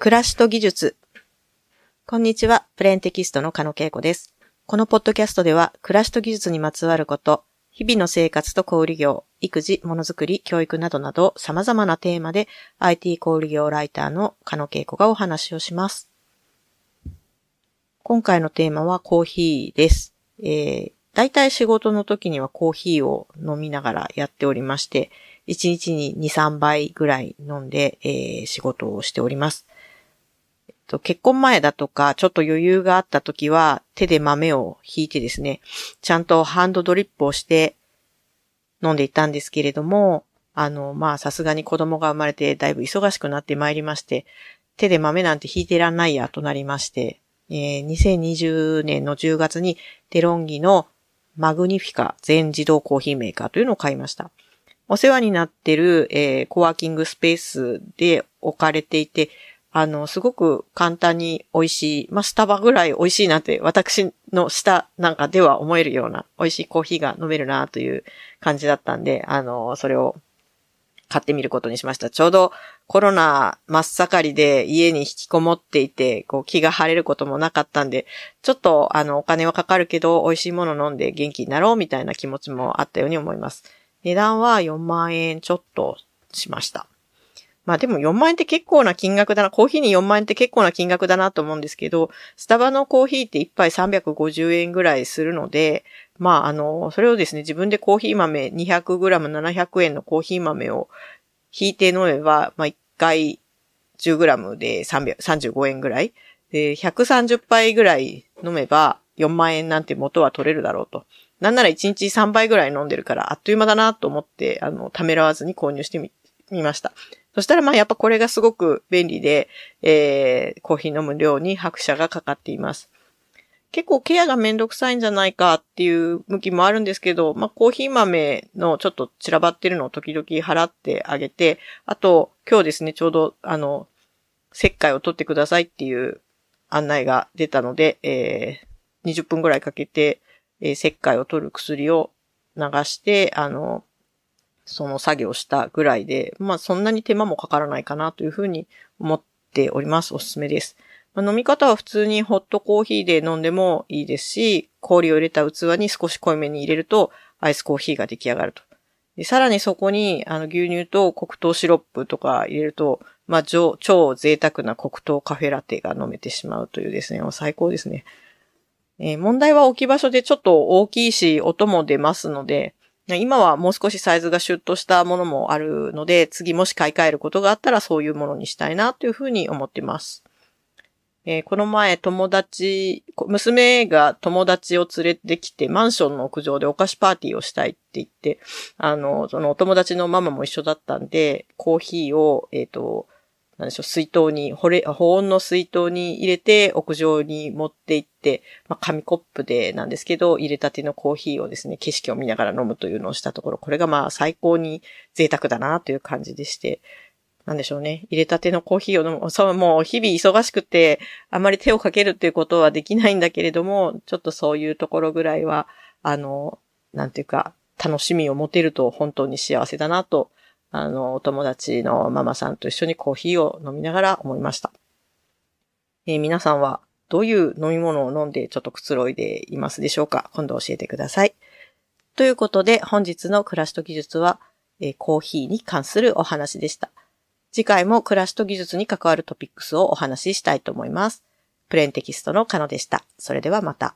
暮らしと技術。こんにちは、プレーンテキストの加野恵子です。このポッドキャストでは、暮らしと技術にまつわること、日々の生活と小売業、育児、ものづくり、教育などなど様々なテーマで IT 小売業ライターの加野恵子がお話をします。今回のテーマはコーヒーです。えー、大体仕事の時にはコーヒーを飲みながらやっておりまして、1日に2、3杯ぐらい飲んで、えー、仕事をしております。と、結婚前だとか、ちょっと余裕があった時は、手で豆を引いてですね、ちゃんとハンドドリップをして飲んでいたんですけれども、あの、まあ、さすがに子供が生まれてだいぶ忙しくなってまいりまして、手で豆なんて引いてらんないやとなりまして、えー、2020年の10月にデロンギのマグニフィカ全自動コーヒーメーカーというのを買いました。お世話になってる、えー、コワーキングスペースで置かれていて、あの、すごく簡単に美味しい、まあ、スタバぐらい美味しいなって、私の舌なんかでは思えるような美味しいコーヒーが飲めるなという感じだったんで、あの、それを買ってみることにしました。ちょうどコロナ真っ盛りで家に引きこもっていて、こう気が晴れることもなかったんで、ちょっとあのお金はかかるけど美味しいもの飲んで元気になろうみたいな気持ちもあったように思います。値段は4万円ちょっとしました。まあでも4万円って結構な金額だな、コーヒーに4万円って結構な金額だなと思うんですけど、スタバのコーヒーって1杯350円ぐらいするので、まああの、それをですね、自分でコーヒー豆 200g700 円のコーヒー豆を引いて飲めば、まあ1回 10g で35円ぐらい。で、130杯ぐらい飲めば4万円なんて元は取れるだろうと。なんなら1日3杯ぐらい飲んでるからあっという間だなと思って、あの、ためらわずに購入してみ、みました。そしたらまあやっぱこれがすごく便利で、えー、コーヒー飲む量に拍車がかかっています。結構ケアがめんどくさいんじゃないかっていう向きもあるんですけど、まあコーヒー豆のちょっと散らばってるのを時々払ってあげて、あと今日ですね、ちょうどあの、石灰を取ってくださいっていう案内が出たので、えー、20分ぐらいかけて、えー、石灰を取る薬を流して、あの、その作業したぐらいで、まあそんなに手間もかからないかなというふうに思っております。おすすめです。まあ、飲み方は普通にホットコーヒーで飲んでもいいですし、氷を入れた器に少し濃いめに入れるとアイスコーヒーが出来上がると。でさらにそこにあの牛乳と黒糖シロップとか入れると、まあ超贅沢な黒糖カフェラテが飲めてしまうというですね、最高ですね。えー、問題は置き場所でちょっと大きいし、音も出ますので、今はもう少しサイズがシュッとしたものもあるので、次もし買い替えることがあったらそういうものにしたいなというふうに思っています。えー、この前友達、娘が友達を連れてきてマンションの屋上でお菓子パーティーをしたいって言って、あの、そのお友達のママも一緒だったんで、コーヒーを、えっ、ー、と、なんでしょう、水筒に、保保温の水筒に入れて屋上に持って行って、まあ、紙コップでなんですけど、入れたてのコーヒーをですね、景色を見ながら飲むというのをしたところ、これがまあ最高に贅沢だなという感じでして、なんでしょうね。入れたてのコーヒーを飲む。そう、もう日々忙しくて、あまり手をかけるっていうことはできないんだけれども、ちょっとそういうところぐらいは、あの、なんていうか、楽しみを持てると本当に幸せだなとあの、お友達のママさんと一緒にコーヒーを飲みながら思いました。えー、皆さんはどういう飲み物を飲んでちょっとくつろいでいますでしょうか？今度教えてください。ということで本日の暮らしと技術は、えー、コーヒーに関するお話でした。次回も暮らしと技術に関わるトピックスをお話ししたいと思います。プレーンテキストのカノでした。それではまた。